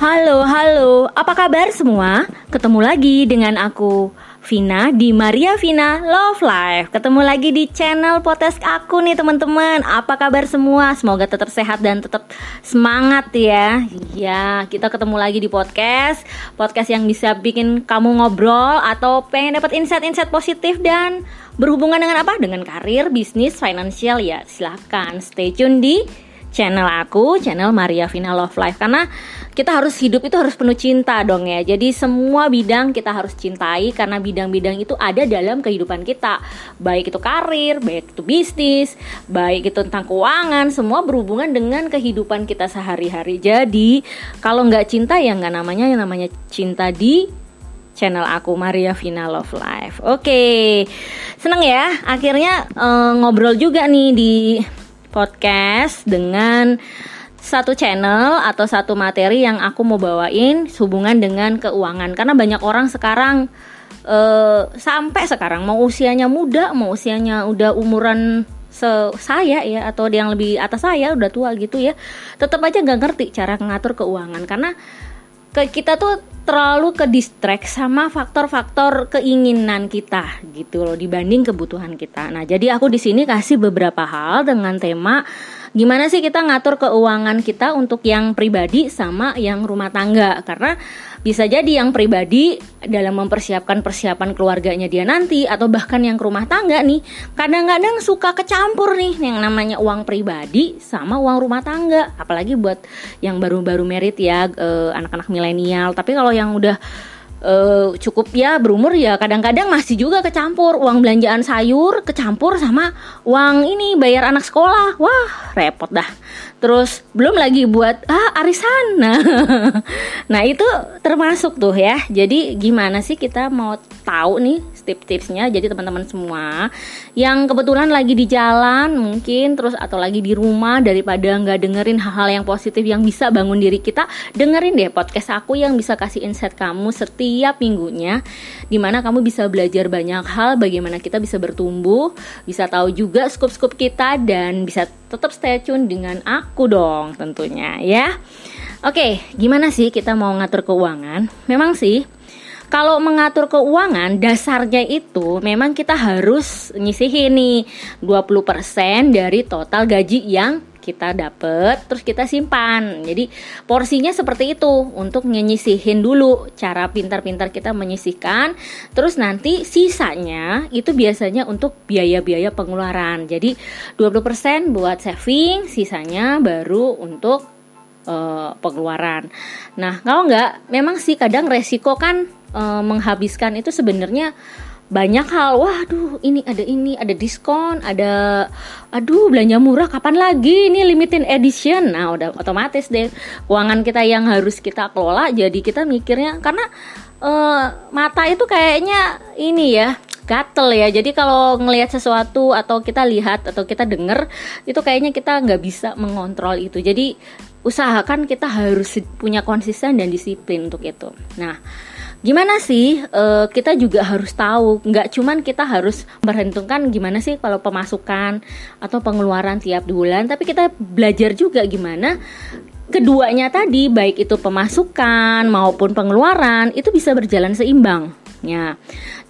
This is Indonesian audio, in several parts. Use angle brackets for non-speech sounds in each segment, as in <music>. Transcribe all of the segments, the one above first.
Halo, halo. Apa kabar semua? Ketemu lagi dengan aku Vina di Maria Vina Love Life. Ketemu lagi di channel podcast aku nih teman-teman. Apa kabar semua? Semoga tetap sehat dan tetap semangat ya. Ya, kita ketemu lagi di podcast. Podcast yang bisa bikin kamu ngobrol atau pengen dapat insight-insight positif dan berhubungan dengan apa? Dengan karir, bisnis, financial ya. Silahkan stay tune di channel aku, channel Maria Vina Love Life karena kita harus hidup itu harus penuh cinta dong ya. Jadi semua bidang kita harus cintai karena bidang-bidang itu ada dalam kehidupan kita. Baik itu karir, baik itu bisnis, baik itu tentang keuangan, semua berhubungan dengan kehidupan kita sehari-hari. Jadi kalau nggak cinta ya nggak namanya yang namanya cinta di channel aku Maria Vina Love Life. Oke, seneng ya. Akhirnya uh, ngobrol juga nih di podcast dengan satu channel atau satu materi yang aku mau bawain hubungan dengan keuangan. Karena banyak orang sekarang uh, sampai sekarang mau usianya muda mau usianya udah umuran se saya ya atau yang lebih atas saya udah tua gitu ya tetap aja nggak ngerti cara ngatur keuangan. Karena ke kita tuh terlalu ke distract sama faktor-faktor keinginan kita gitu loh dibanding kebutuhan kita. Nah, jadi aku di sini kasih beberapa hal dengan tema gimana sih kita ngatur keuangan kita untuk yang pribadi sama yang rumah tangga karena bisa jadi yang pribadi dalam mempersiapkan persiapan keluarganya dia nanti atau bahkan yang ke rumah tangga nih kadang-kadang suka kecampur nih yang namanya uang pribadi sama uang rumah tangga. Apalagi buat yang baru-baru merit ya eh, anak-anak milenial. Tapi kalau yang udah uh, cukup ya berumur ya kadang-kadang masih juga kecampur. Uang belanjaan sayur kecampur sama uang ini bayar anak sekolah. Wah repot dah. Terus belum lagi buat ah arisan. <laughs> Nah, nah itu termasuk tuh ya. Jadi gimana sih kita mau tahu nih tips-tipsnya? Jadi teman-teman semua yang kebetulan lagi di jalan mungkin terus atau lagi di rumah daripada nggak dengerin hal-hal yang positif yang bisa bangun diri kita dengerin deh podcast aku yang bisa kasih insight kamu setiap minggunya di mana kamu bisa belajar banyak hal bagaimana kita bisa bertumbuh bisa tahu juga scope-scope kita dan bisa tetap stay tune dengan aku dong tentunya ya. Oke, gimana sih kita mau ngatur keuangan? Memang sih kalau mengatur keuangan dasarnya itu memang kita harus nyisihin nih 20% dari total gaji yang kita dapat terus kita simpan. Jadi porsinya seperti itu untuk menyisihin dulu cara pintar-pintar kita menyisihkan. Terus nanti sisanya itu biasanya untuk biaya-biaya pengeluaran. Jadi 20% buat saving sisanya baru untuk uh, pengeluaran. Nah kalau nggak? Memang sih kadang resiko kan uh, menghabiskan itu sebenarnya banyak hal. Waduh ini ada ini ada diskon ada aduh belanja murah kapan lagi? Ini limited edition. Nah udah otomatis deh. Keuangan kita yang harus kita kelola jadi kita mikirnya karena uh, mata itu kayaknya ini ya gatel ya. Jadi kalau ngelihat sesuatu atau kita lihat atau kita denger itu kayaknya kita nggak bisa mengontrol itu. Jadi usahakan kita harus punya konsisten dan disiplin untuk itu. Nah gimana sih uh, kita juga harus tahu nggak cuman kita harus memperhitungkan gimana sih kalau pemasukan atau pengeluaran tiap bulan tapi kita belajar juga gimana keduanya tadi baik itu pemasukan maupun pengeluaran itu bisa berjalan seimbang ya.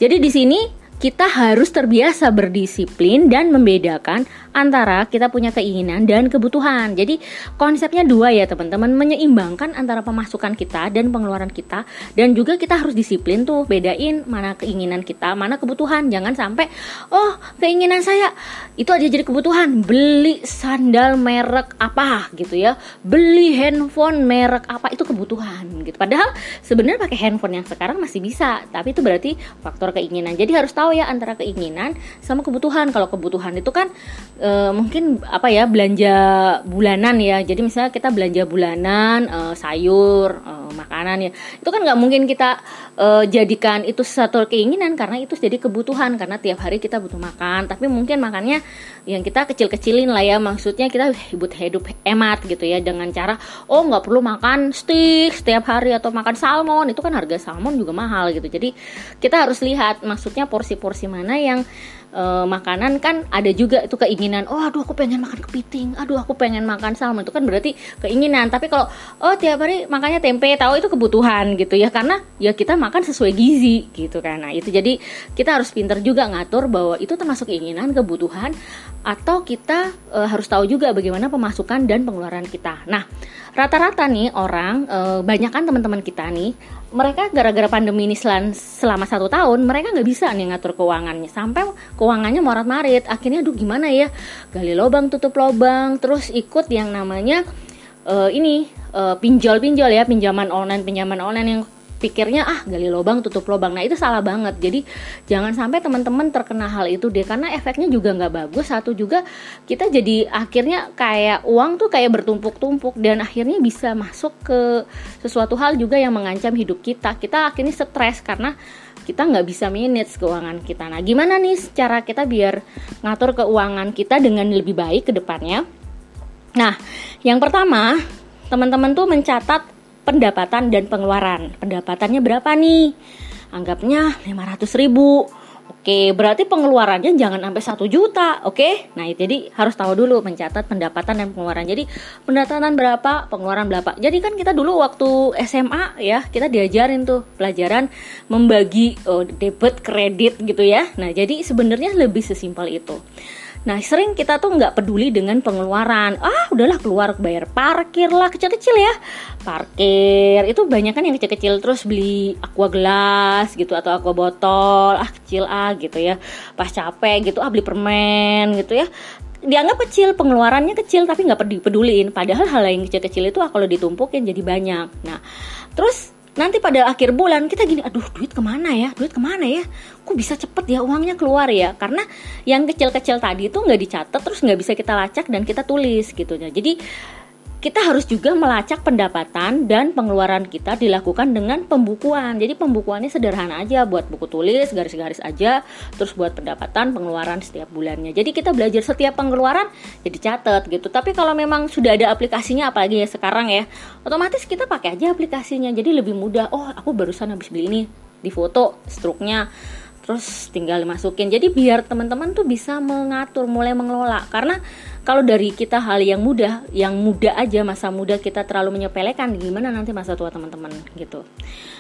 Jadi di sini kita harus terbiasa berdisiplin dan membedakan antara kita punya keinginan dan kebutuhan. Jadi konsepnya dua ya teman-teman, menyeimbangkan antara pemasukan kita dan pengeluaran kita dan juga kita harus disiplin tuh bedain mana keinginan kita, mana kebutuhan. Jangan sampai oh, keinginan saya itu aja jadi kebutuhan, beli sandal merek apa gitu ya. Beli handphone merek apa itu kebutuhan gitu. Padahal sebenarnya pakai handphone yang sekarang masih bisa, tapi itu berarti faktor keinginan. Jadi harus tahu tahu ya antara keinginan sama kebutuhan. Kalau kebutuhan itu kan e, mungkin apa ya belanja bulanan ya. Jadi misalnya kita belanja bulanan e, sayur, e, makanan ya. Itu kan nggak mungkin kita e, jadikan itu satu keinginan karena itu jadi kebutuhan karena tiap hari kita butuh makan. Tapi mungkin makannya yang kita kecil-kecilin lah ya. Maksudnya kita hidup hidup hemat gitu ya dengan cara oh nggak perlu makan steak setiap hari atau makan salmon itu kan harga salmon juga mahal gitu. Jadi kita harus lihat maksudnya porsi porsi mana yang uh, makanan kan ada juga itu keinginan oh aduh aku pengen makan kepiting aduh aku pengen makan salmon. Itu kan berarti keinginan. Tapi kalau oh tiap hari makannya tempe tahu itu kebutuhan gitu ya karena ya kita makan sesuai gizi gitu kan. Nah itu jadi kita harus pinter juga ngatur bahwa itu termasuk keinginan kebutuhan atau kita uh, harus tahu juga bagaimana pemasukan dan pengeluaran kita. Nah rata-rata nih orang uh, banyak kan teman-teman kita nih mereka gara-gara pandemi ini selama satu tahun mereka nggak bisa nih ngatur keuangannya. Sampai keuangannya morat marit akhirnya aduh gimana ya? Gali lubang tutup lubang terus ikut yang namanya uh, ini uh, pinjol-pinjol ya pinjaman online pinjaman online yang pikirnya ah gali lubang tutup lubang. Nah itu salah banget. Jadi jangan sampai teman-teman terkena hal itu deh karena efeknya juga nggak bagus. Satu juga kita jadi akhirnya kayak uang tuh kayak bertumpuk-tumpuk dan akhirnya bisa masuk ke sesuatu hal juga yang mengancam hidup kita. Kita akhirnya stres karena kita nggak bisa manage keuangan kita. Nah gimana nih cara kita biar ngatur keuangan kita dengan lebih baik ke depannya? Nah yang pertama teman-teman tuh mencatat pendapatan dan pengeluaran. Pendapatannya berapa nih? Anggapnya 500 ribu. Oke, berarti pengeluarannya jangan sampai satu juta, oke? Nah, jadi harus tahu dulu mencatat pendapatan dan pengeluaran. Jadi pendapatan berapa, pengeluaran berapa. Jadi kan kita dulu waktu SMA ya, kita diajarin tuh pelajaran membagi oh, debit kredit gitu ya. Nah, jadi sebenarnya lebih sesimpel itu. Nah sering kita tuh nggak peduli dengan pengeluaran. Ah udahlah keluar bayar parkir lah kecil-kecil ya. Parkir itu banyak kan yang kecil-kecil Terus beli aqua gelas gitu Atau aqua botol. Ah kecil ah gitu ya. Pas capek gitu ah beli permen gitu ya. Dianggap kecil pengeluarannya kecil tapi nggak peduliin. Padahal hal yang kecil-kecil itu ah, kalau ditumpukin jadi banyak. Nah terus nanti pada akhir bulan kita gini aduh duit ke mana ya? Duit ke mana ya? Kok bisa cepet ya uangnya keluar ya? Karena yang kecil-kecil tadi itu nggak dicatat terus nggak bisa kita lacak dan kita tulis gitu. Ya jadi kita harus juga melacak pendapatan dan pengeluaran kita dilakukan dengan pembukuan. Jadi pembukuannya sederhana aja buat buku tulis, garis-garis aja, terus buat pendapatan, pengeluaran setiap bulannya. Jadi kita belajar setiap pengeluaran jadi catat gitu. Tapi kalau memang sudah ada aplikasinya apalagi ya sekarang ya, otomatis kita pakai aja aplikasinya. Jadi lebih mudah. Oh, aku barusan habis beli ini di foto struknya terus tinggal dimasukin jadi biar teman-teman tuh bisa mengatur mulai mengelola. Karena kalau dari kita hal yang mudah yang muda aja masa muda kita terlalu menyepelekan gimana nanti masa tua teman-teman gitu.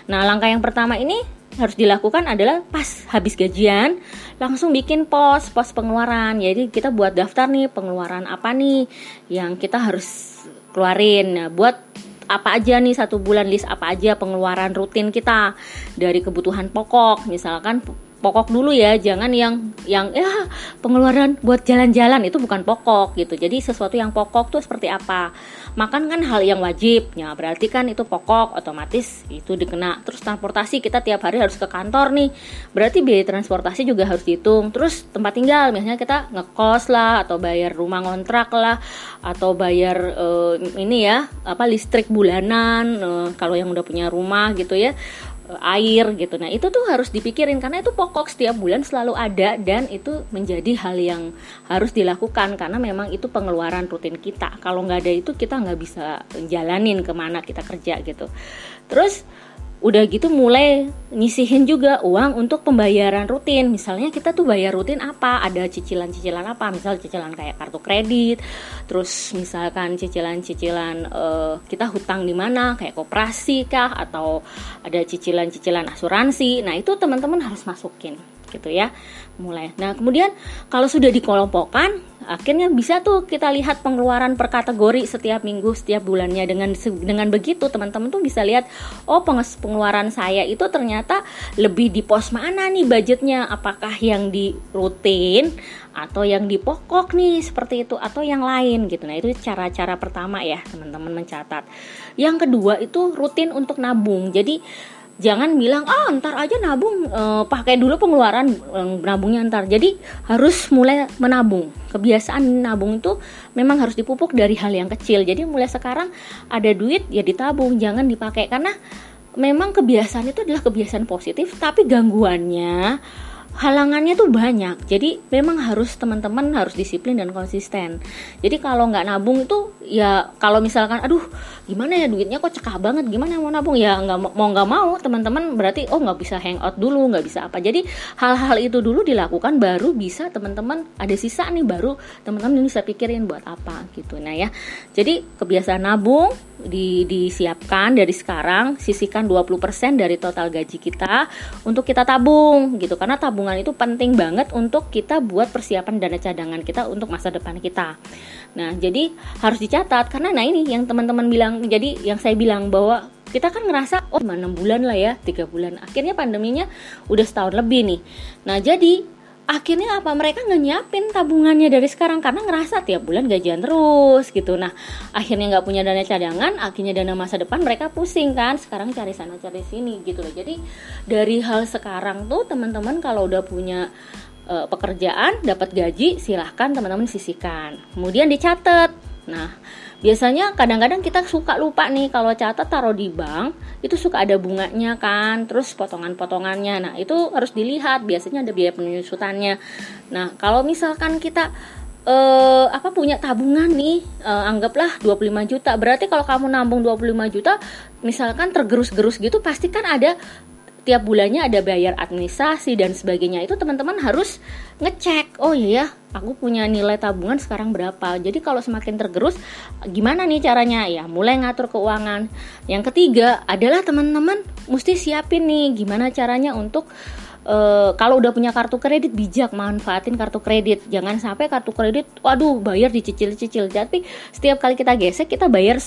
Nah langkah yang pertama ini harus dilakukan adalah pas habis gajian langsung bikin pos pos pengeluaran. Jadi kita buat daftar nih pengeluaran apa nih yang kita harus keluarin. Nah, buat apa aja nih satu bulan list apa aja pengeluaran rutin kita. Dari kebutuhan pokok misalkan pokok dulu ya jangan yang yang ya pengeluaran buat jalan-jalan itu bukan pokok gitu. Jadi sesuatu yang pokok tuh seperti apa? Makan kan hal yang wajib ya berarti kan itu pokok otomatis itu dikena. Terus transportasi kita tiap hari harus ke kantor nih berarti biaya transportasi juga harus dihitung. Terus tempat tinggal misalnya kita ngekos lah atau bayar rumah ngontrak lah atau bayar uh, ini ya apa listrik bulanan uh, kalau yang udah punya rumah gitu ya air gitu. Nah, itu tuh harus dipikirin karena itu pokok setiap bulan selalu ada dan itu menjadi hal yang harus dilakukan karena memang itu pengeluaran rutin kita. Kalau nggak ada itu kita nggak bisa jalanin ke mana kita kerja gitu. Terus udah gitu mulai nyisihin juga uang untuk pembayaran rutin. Misalnya kita tuh bayar rutin apa? Ada cicilan-cicilan apa? Misal cicilan kayak kartu kredit terus misalkan cicilan-cicilan uh, kita hutang di mana? Kayak koperasi kah? Atau ada cicilan-cicilan asuransi? Nah itu teman-teman harus masukin gitu ya mulai. Nah, kemudian kalau sudah dikelompokkan, akhirnya bisa tuh kita lihat pengeluaran per kategori setiap minggu, setiap bulannya dengan dengan begitu teman-teman tuh bisa lihat oh pengeluaran saya itu ternyata lebih di pos mana nih budgetnya, apakah yang di rutin atau yang di pokok nih seperti itu atau yang lain gitu. Nah, itu cara-cara pertama ya, teman-teman mencatat. Yang kedua itu rutin untuk nabung. Jadi jangan bilang ah ntar aja nabung e, pakai dulu pengeluaran e, nabungnya ntar. Jadi harus mulai menabung. Kebiasaan nabung itu memang harus dipupuk dari hal yang kecil. Jadi mulai sekarang ada duit ya ditabung jangan dipakai. Karena memang kebiasaan itu adalah kebiasaan positif tapi gangguannya halangannya tuh banyak. Jadi memang harus teman-teman harus disiplin dan konsisten. Jadi kalau nggak nabung itu ya kalau misalkan aduh gimana ya duitnya kok cekah banget gimana mau nabung? Ya nggak mau nggak mau teman-teman berarti oh nggak bisa hangout dulu nggak bisa apa. Jadi hal-hal itu dulu dilakukan baru bisa teman-teman ada sisa nih baru teman-teman bisa pikirin buat apa gitu. Nah ya. Jadi kebiasaan nabung di, disiapkan dari sekarang sisihkan 20% dari total gaji kita untuk kita tabung gitu. Karena tabungan itu penting banget untuk kita buat persiapan dana cadangan kita untuk masa depan kita. Nah jadi harus dicatat karena nah ini yang teman-teman bilang jadi yang saya bilang bahwa kita kan ngerasa oh 6 bulan lah ya tiga bulan. Akhirnya pandeminya udah setahun lebih nih. Nah jadi akhirnya apa? Mereka nggak nyiapin tabungannya dari sekarang karena ngerasa tiap bulan gajian terus gitu. Nah akhirnya nggak punya dana cadangan akhirnya dana masa depan mereka pusing kan sekarang cari sana cari sini gitu loh. Jadi dari hal sekarang tuh teman-teman kalau udah punya uh, pekerjaan dapat gaji silahkan teman-teman sisihkan. Kemudian dicatat. Nah biasanya kadang-kadang kita suka lupa nih kalau catat taruh di bank itu suka ada bunganya kan terus potongan-potongannya. Nah itu harus dilihat biasanya ada biaya penyusutannya. Nah kalau misalkan kita eh, apa punya tabungan nih eh, anggaplah 25 juta berarti kalau kamu nambung 25 juta misalkan tergerus-gerus gitu pasti kan ada tiap bulannya ada bayar administrasi dan sebagainya itu teman-teman harus ngecek oh iya ya aku punya nilai tabungan sekarang berapa. Jadi kalau semakin tergerus gimana nih caranya? Ya mulai ngatur keuangan. Yang ketiga adalah teman-teman mesti siapin nih gimana caranya untuk Uh, kalau udah punya kartu kredit bijak manfaatin kartu kredit. Jangan sampai kartu kredit waduh bayar dicicil-cicil. Tapi setiap kali kita gesek kita bayar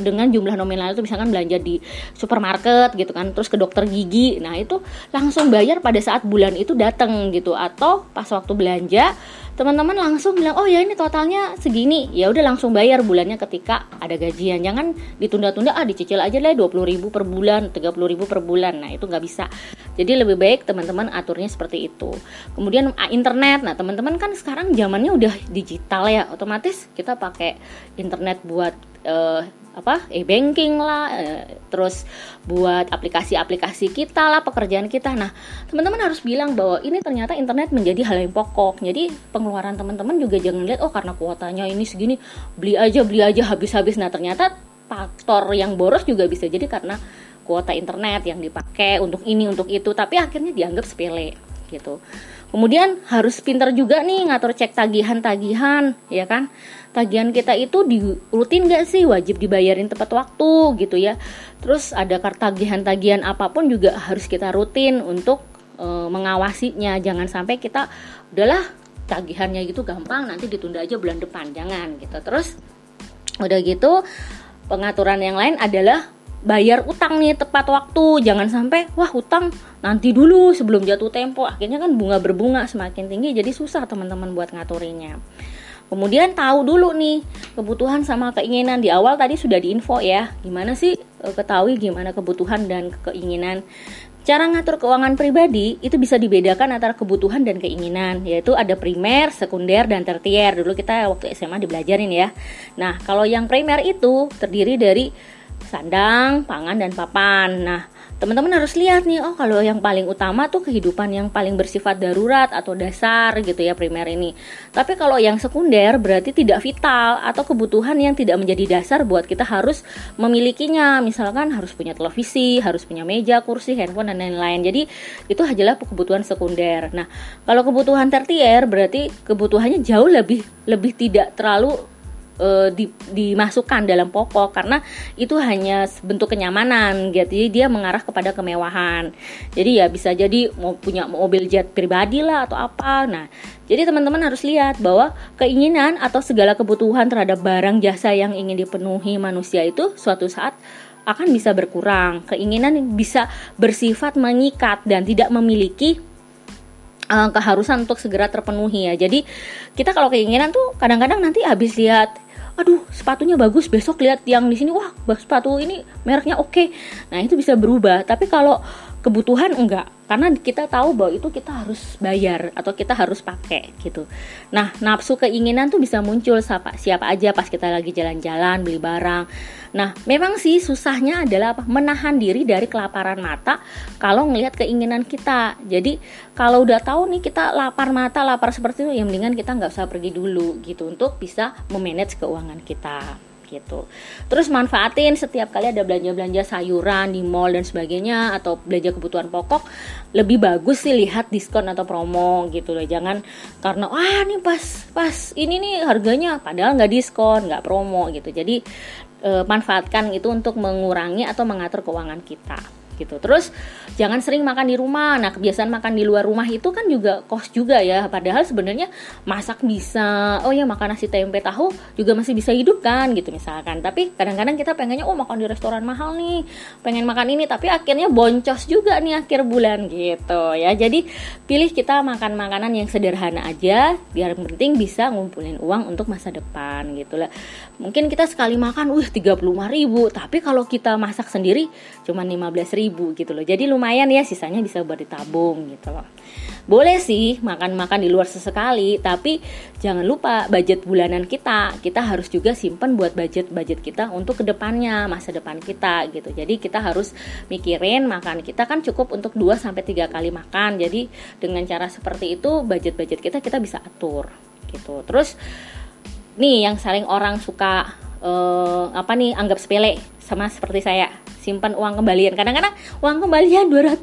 dengan jumlah nominal itu misalkan belanja di supermarket gitu kan terus ke dokter gigi. Nah itu langsung bayar pada saat bulan itu datang gitu. Atau pas waktu belanja teman-teman langsung bilang oh ya ini totalnya segini. Ya udah langsung bayar bulannya ketika ada gajian. Jangan ditunda-tunda ah dicicil aja lah 20 ribu per bulan 30 ribu per bulan. Nah itu nggak bisa. Jadi lebih baik teman-teman aturnya seperti itu. Kemudian ah, internet. Nah teman-teman kan sekarang zamannya udah digital ya. Otomatis kita pakai internet buat uh, apa e-banking lah e, terus buat aplikasi-aplikasi kita lah pekerjaan kita. Nah teman-teman harus bilang bahwa ini ternyata internet menjadi hal yang pokok. Jadi pengeluaran teman-teman juga jangan lihat oh karena kuotanya ini segini beli aja beli aja habis-habis. Nah ternyata faktor yang boros juga bisa jadi karena kuota internet yang dipakai untuk ini untuk itu tapi akhirnya dianggap sepele gitu. Kemudian harus pintar juga nih ngatur cek tagihan-tagihan ya kan tagihan kita itu di rutin gak sih? Wajib dibayarin tepat waktu gitu ya. Terus ada tagihan-tagihan apa pun juga harus kita rutin untuk e, mengawasinya. Jangan sampai kita udahlah tagihannya gitu gampang nanti ditunda aja bulan depan. Jangan gitu. Terus udah gitu pengaturan yang lain adalah bayar utang nih tepat waktu. Jangan sampai wah utang nanti dulu sebelum jatuh tempo. Akhirnya kan bunga berbunga semakin tinggi jadi susah teman-teman buat ngaturinnya Kemudian tahu dulu nih kebutuhan sama keinginan di awal tadi sudah diinfo ya. Gimana sih e, ketahui gimana kebutuhan dan keinginan. Cara ngatur keuangan pribadi itu bisa dibedakan antara kebutuhan dan keinginan, yaitu ada primer, sekunder, dan tertier. Dulu kita waktu SMA dibelajarin ya. Nah, kalau yang primer itu terdiri dari sandang, pangan, dan papan. Nah, teman-teman harus lihat nih oh kalau yang paling utama tuh kehidupan yang paling bersifat darurat atau dasar gitu ya primer ini. Tapi kalau yang sekunder berarti tidak vital atau kebutuhan yang tidak menjadi dasar buat kita harus memilikinya. Misalkan harus punya televisi harus punya meja kursi handphone dan lain-lain. Jadi itu adalah kebutuhan sekunder. Nah kalau kebutuhan tertier berarti kebutuhannya jauh lebih lebih tidak terlalu uh, di, dimasukkan dalam pokok karena itu hanya bentuk kenyamanan gitu. Jadi dia mengarah kepada kemewahan. Jadi ya bisa jadi mau punya mobil jet pribadi lah atau apa. Nah jadi teman-teman harus lihat bahwa keinginan atau segala kebutuhan terhadap barang jasa yang ingin dipenuhi manusia itu suatu saat akan bisa berkurang. Keinginan bisa bersifat mengikat dan tidak memiliki uh, keharusan untuk segera terpenuhi ya. Jadi kita kalau keinginan tuh kadang-kadang nanti habis lihat aduh sepatunya bagus besok lihat yang di sini wah sepatu ini mereknya oke okay. nah itu bisa berubah tapi kalau kebutuhan enggak. Karena kita tahu bahwa itu kita harus bayar atau kita harus pakai gitu. Nah nafsu keinginan tuh bisa muncul siapa siapa aja pas kita lagi jalan-jalan beli barang. Nah memang sih susahnya adalah apa? Menahan diri dari kelaparan mata kalau ngelihat keinginan kita. Jadi kalau udah tahu nih kita lapar mata lapar seperti itu yang mendingan kita nggak usah pergi dulu gitu untuk bisa memanage keuangan kita gitu. Terus manfaatin setiap kali ada belanja-belanja sayuran di mall dan sebagainya atau belanja kebutuhan pokok lebih bagus sih lihat diskon atau promo gitu loh. Jangan karena wah ini pas pas ini nih harganya padahal nggak diskon, nggak promo gitu. Jadi e, manfaatkan itu untuk mengurangi atau mengatur keuangan kita gitu. Terus jangan sering makan di rumah. Nah, kebiasaan makan di luar rumah itu kan juga kos juga ya. Padahal sebenarnya masak bisa. Oh ya, makan nasi tempe tahu juga masih bisa hidup kan gitu misalkan. Tapi kadang-kadang kita pengennya oh makan di restoran mahal nih. Pengen makan ini tapi akhirnya boncos juga nih akhir bulan gitu ya. Jadi pilih kita makan makanan yang sederhana aja biar penting bisa ngumpulin uang untuk masa depan gitu lah. Mungkin kita sekali makan wih 35 ribu tapi kalau kita masak sendiri cuma 15 ribu ribu gitu loh. Jadi lumayan ya sisanya bisa buat ditabung gitu loh. Boleh sih makan-makan di luar sesekali tapi jangan lupa budget bulanan kita. Kita harus juga simpan buat budget-budget kita untuk ke depannya masa depan kita gitu. Jadi kita harus mikirin makan kita kan cukup untuk 2 sampai tiga kali makan. Jadi dengan cara seperti itu budget-budget kita kita bisa atur gitu. Terus nih yang saling orang suka uh, apa nih anggap sepele sama seperti saya simpan uang kembalian. Kadang-kadang uang kembalian 200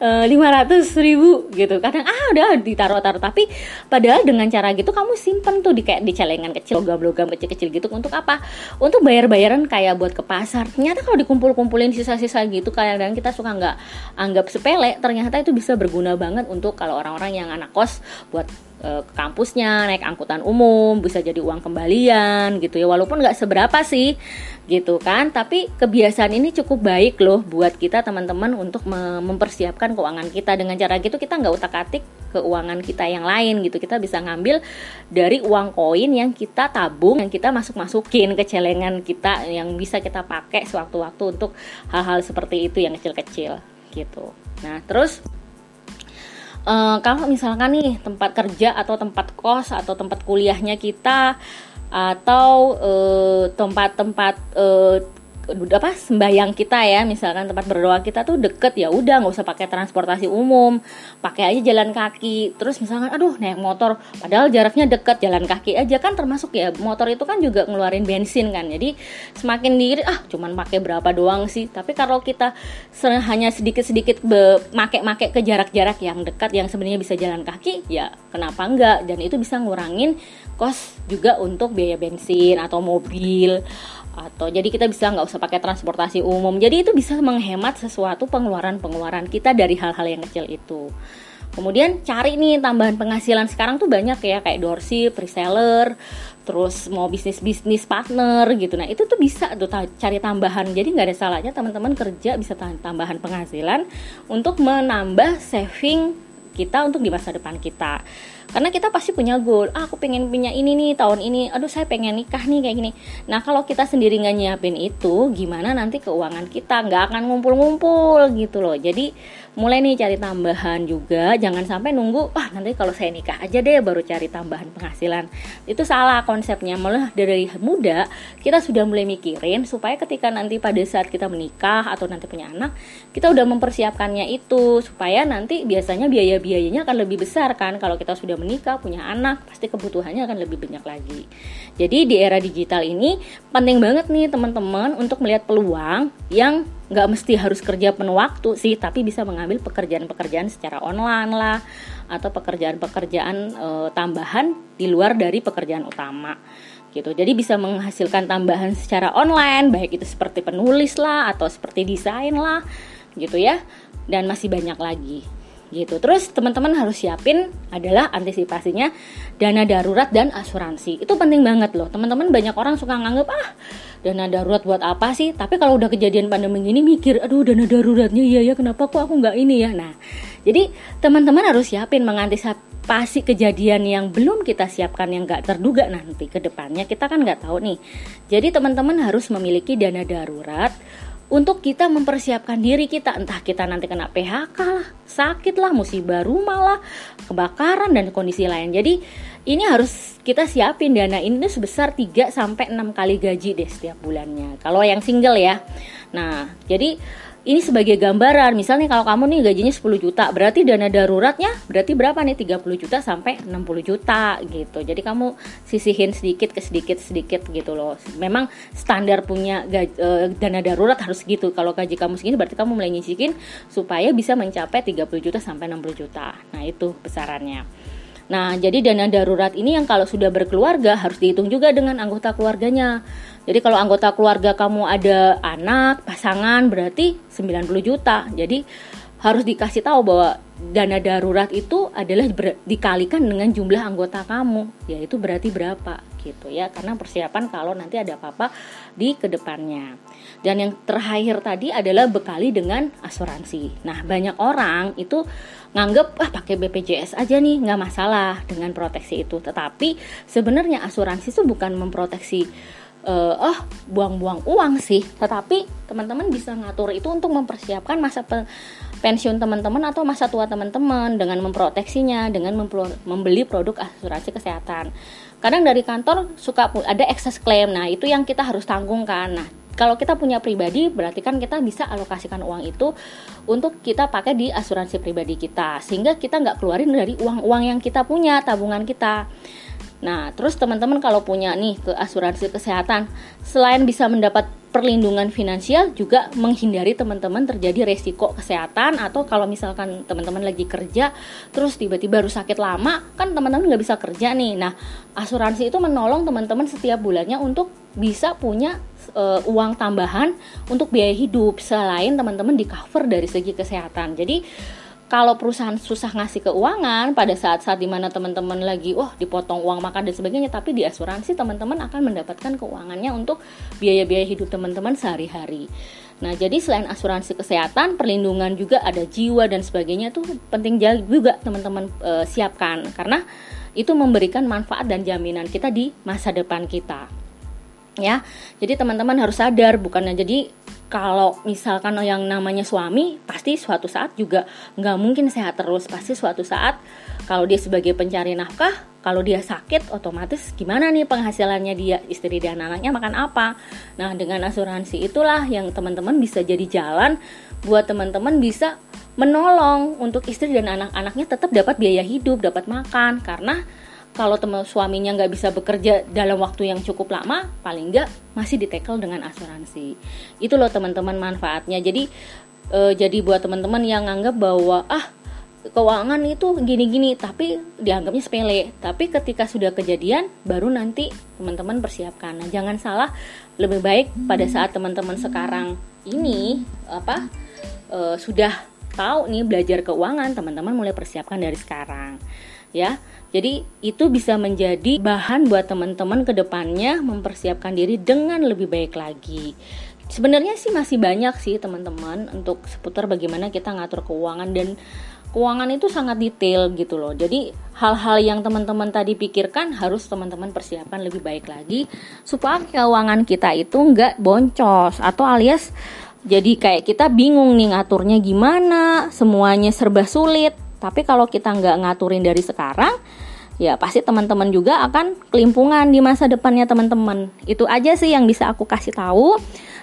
uh, 500 ribu gitu. Kadang ah udah ditaruh-taruh. Tapi padahal dengan cara gitu kamu simpan tuh di kayak di celengan kecil logam-logam kecil-kecil gitu. Untuk apa? Untuk bayar-bayaran kayak buat ke pasar. Ternyata kalau dikumpul-kumpulin sisa-sisa gitu kadang-kadang kita suka nggak anggap sepele ternyata itu bisa berguna banget untuk kalau orang-orang yang anak kos buat eh, ke kampusnya naik angkutan umum bisa jadi uang kembalian gitu ya. Walaupun nggak seberapa sih gitu kan tapi kebiasaan ini cukup baik loh buat kita teman-teman untuk mempersiapkan keuangan kita. Dengan cara gitu kita nggak utak-atik keuangan kita yang lain gitu. Kita bisa ngambil dari uang koin yang kita tabung yang kita masuk-masukin ke celengan kita yang bisa kita pakai sewaktu-waktu untuk hal-hal seperti itu yang kecil-kecil gitu. Nah terus Uh, kalau misalkan nih tempat kerja atau tempat kos atau tempat kuliahnya kita atau eh, tempat-tempat uh, apa sembahyang kita ya. Misalkan tempat berdoa kita tuh deket ya udah nggak usah pakai transportasi umum. Pakai aja jalan kaki. Terus misalkan aduh naik motor. Padahal jaraknya deket jalan kaki aja kan termasuk ya motor itu kan juga ngeluarin bensin kan. Jadi semakin diri ah cuman pakai berapa doang sih? Tapi kalau kita hanya sedikit sedikit make-make ke jarak-jarak yang dekat yang sebenarnya bisa jalan kaki ya kenapa enggak? Dan itu bisa ngurangin kos juga untuk biaya bensin atau mobil atau jadi kita bisa nggak usah pakai transportasi umum. Jadi itu bisa menghemat sesuatu pengeluaran pengeluaran kita dari hal-hal yang kecil itu. Kemudian cari nih tambahan penghasilan. Sekarang tuh banyak ya kayak doorship reseller terus mau bisnis bisnis partner gitu. Nah itu tuh bisa tuh cari tambahan. Jadi nggak ada salahnya teman-teman kerja bisa tambahan penghasilan untuk menambah saving kita untuk di masa depan kita karena kita pasti punya goal. Ah, aku pengen punya ini nih tahun ini. Aduh saya pengen nikah nih kayak gini. Nah kalau kita sendiri nggak nyiapin itu gimana nanti keuangan kita? Nggak akan ngumpul-ngumpul gitu loh. Jadi mulai nih cari tambahan juga. Jangan sampai nunggu ah nanti kalau saya nikah aja deh baru cari tambahan penghasilan. Itu salah konsepnya. Malah dari muda kita sudah mulai mikirin supaya ketika nanti pada saat kita menikah atau nanti punya anak kita udah mempersiapkannya itu. Supaya nanti biasanya biaya-biayanya akan lebih besar kan kalau kita sudah menikah punya anak pasti kebutuhannya akan lebih banyak lagi. Jadi di era digital ini penting banget nih teman-teman untuk melihat peluang yang nggak mesti harus kerja penuh waktu sih tapi bisa mengambil pekerjaan-pekerjaan secara online lah atau pekerjaan-pekerjaan e, tambahan di luar dari pekerjaan utama. Gitu. Jadi bisa menghasilkan tambahan secara online baik itu seperti penulis lah atau seperti desain lah gitu ya. Dan masih banyak lagi gitu. Terus teman-teman harus siapin adalah antisipasinya dana darurat dan asuransi. Itu penting banget loh. Teman-teman banyak orang suka nganggep ah dana darurat buat apa sih tapi kalau udah kejadian pandemi ini mikir aduh dana daruratnya iya ya kenapa kok aku nggak ini ya nah jadi teman-teman harus siapin mengantisipasi kejadian yang belum kita siapkan yang nggak terduga nanti ke depannya kita kan nggak tahu nih jadi teman-teman harus memiliki dana darurat untuk kita mempersiapkan diri kita entah kita nanti kena PHK lah, sakit lah, musibah rumah lah, kebakaran dan kondisi lain. Jadi ini harus kita siapin dana ini sebesar 3 sampai 6 kali gaji deh setiap bulannya. Kalau yang single ya. Nah, jadi ini sebagai gambaran. Misalnya kalau kamu nih gajinya 10 juta berarti dana daruratnya berarti berapa nih? 30 juta sampai 60 juta gitu. Jadi kamu sisihin sedikit ke sedikit sedikit gitu loh. Memang standar punya gaji, uh, dana darurat harus gitu. Kalau gaji kamu segini berarti kamu mulai nyisihin supaya bisa mencapai 30 juta sampai 60 juta. Nah itu besarannya. Nah, jadi dana darurat ini yang kalau sudah berkeluarga harus dihitung juga dengan anggota keluarganya. Jadi kalau anggota keluarga kamu ada anak, pasangan berarti 90 juta. Jadi harus dikasih tahu bahwa dana darurat itu adalah dikalikan dengan jumlah anggota kamu, yaitu berarti berapa gitu ya. Karena persiapan kalau nanti ada apa-apa di ke depannya. Dan yang terakhir tadi adalah bekali dengan asuransi. Nah, banyak orang itu nganggep ah pakai BPJS aja nih nggak masalah dengan proteksi itu. Tetapi sebenarnya asuransi itu bukan memproteksi uh, oh buang-buang uang sih. Tetapi teman-teman bisa ngatur itu untuk mempersiapkan masa pe pensiun teman-teman atau masa tua teman-teman dengan memproteksinya dengan membeli produk asuransi kesehatan. Kadang dari kantor suka ada excess claim. Nah itu yang kita harus tanggungkan. Nah kalau kita punya pribadi berarti kan kita bisa alokasikan uang itu untuk kita pakai di asuransi pribadi kita. Sehingga kita nggak keluarin dari uang-uang yang kita punya tabungan kita Nah, terus teman-teman kalau punya nih ke asuransi kesehatan, selain bisa mendapat perlindungan finansial juga menghindari teman-teman terjadi resiko kesehatan atau kalau misalkan teman-teman lagi kerja terus tiba-tiba baru sakit lama kan teman-teman nggak bisa kerja nih. Nah asuransi itu menolong teman-teman setiap bulannya untuk bisa punya uh, uang tambahan untuk biaya hidup selain teman-teman di cover dari segi kesehatan. Jadi kalau perusahaan susah ngasih keuangan pada saat-saat di mana teman-teman lagi wah dipotong uang makan dan sebagainya tapi di asuransi teman-teman akan mendapatkan keuangannya untuk biaya-biaya hidup teman-teman sehari-hari. Nah jadi selain asuransi kesehatan perlindungan juga ada jiwa dan sebagainya itu penting juga teman-teman e, siapkan. Karena itu memberikan manfaat dan jaminan kita di masa depan kita ya. Jadi teman-teman harus sadar bukannya jadi kalau misalkan yang namanya suami pasti suatu saat juga nggak mungkin sehat terus. Pasti suatu saat kalau dia sebagai pencari nafkah kalau dia sakit otomatis gimana nih penghasilannya dia? Istri dan anaknya makan apa? Nah dengan asuransi itulah yang teman-teman bisa jadi jalan buat teman-teman bisa menolong untuk istri dan anak-anaknya tetap dapat biaya hidup dapat makan. Karena kalau teman suaminya nggak bisa bekerja dalam waktu yang cukup lama paling nggak masih ditekel dengan asuransi. Itu loh teman-teman manfaatnya. Jadi e, jadi buat teman-teman yang nganggap bahwa ah keuangan itu gini-gini tapi dianggapnya sepele. Tapi ketika sudah kejadian baru nanti teman-teman persiapkan. Nah jangan salah lebih baik pada saat teman-teman sekarang ini apa e, sudah tahu nih belajar keuangan teman-teman mulai persiapkan dari sekarang ya jadi itu bisa menjadi bahan buat teman-teman ke depannya mempersiapkan diri dengan lebih baik lagi. Sebenarnya sih masih banyak sih teman-teman untuk seputar bagaimana kita ngatur keuangan dan keuangan itu sangat detail gitu loh. Jadi hal-hal yang teman-teman tadi pikirkan harus teman-teman persiapkan lebih baik lagi supaya keuangan kita itu nggak boncos atau alias jadi kayak kita bingung nih ngaturnya gimana, semuanya serba sulit tapi kalau kita nggak ngaturin dari sekarang, ya pasti teman-teman juga akan kelimpungan di masa depannya teman-teman. Itu aja sih yang bisa aku kasih tahu.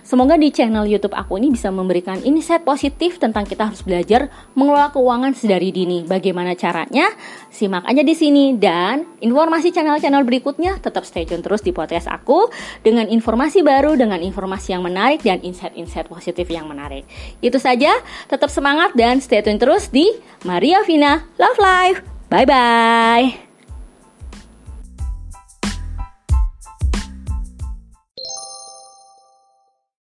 Semoga di channel YouTube aku ini bisa memberikan insight positif tentang kita harus belajar mengelola keuangan sedari dini. Bagaimana caranya? Simak aja di sini dan informasi channel-channel berikutnya tetap stay tune terus di podcast aku dengan informasi baru, dengan informasi yang menarik dan insight-insight positif yang menarik. Itu saja, tetap semangat dan stay tune terus di Maria Vina Love Life. Bye bye.